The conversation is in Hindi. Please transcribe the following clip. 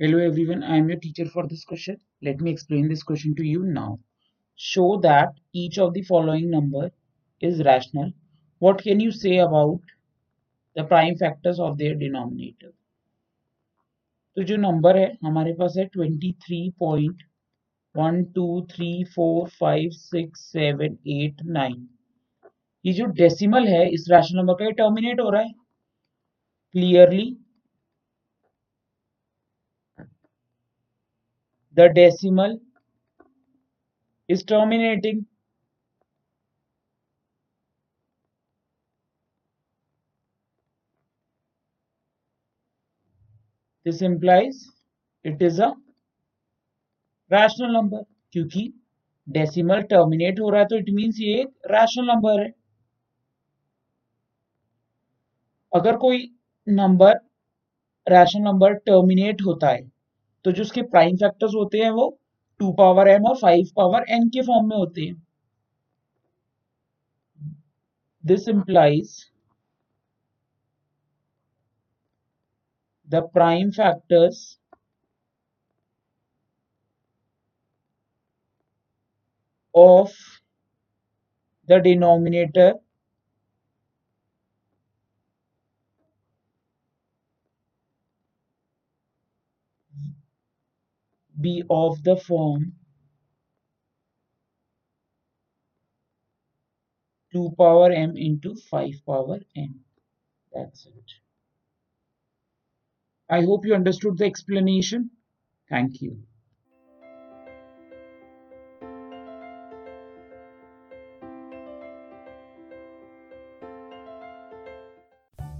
Hello everyone, I am your teacher for this question. Let me explain this question to you now. Show that each of the following number is rational. What can you say about the prime factors of their denominator? तो जो नंबर है हमारे पास है twenty three point one two three four five six seven eight nine ये जो डेसिमल है इस रैशनल नंबर का टर्मिनेट हो रहा है clearly The decimal is terminating. This implies it is a rational number क्योंकि डेसिमल टर्मिनेट हो रहा है तो इट मींस ये एक रैशनल नंबर है अगर कोई नंबर रैशनल नंबर टर्मिनेट होता है तो जो उसके प्राइम फैक्टर्स होते हैं वो टू पावर एम और फाइव पावर एन के फॉर्म में होते हैं। This implies the prime factors of the denominator be of the form 2 power m into 5 power n. That's it. I hope you understood the explanation. Thank you.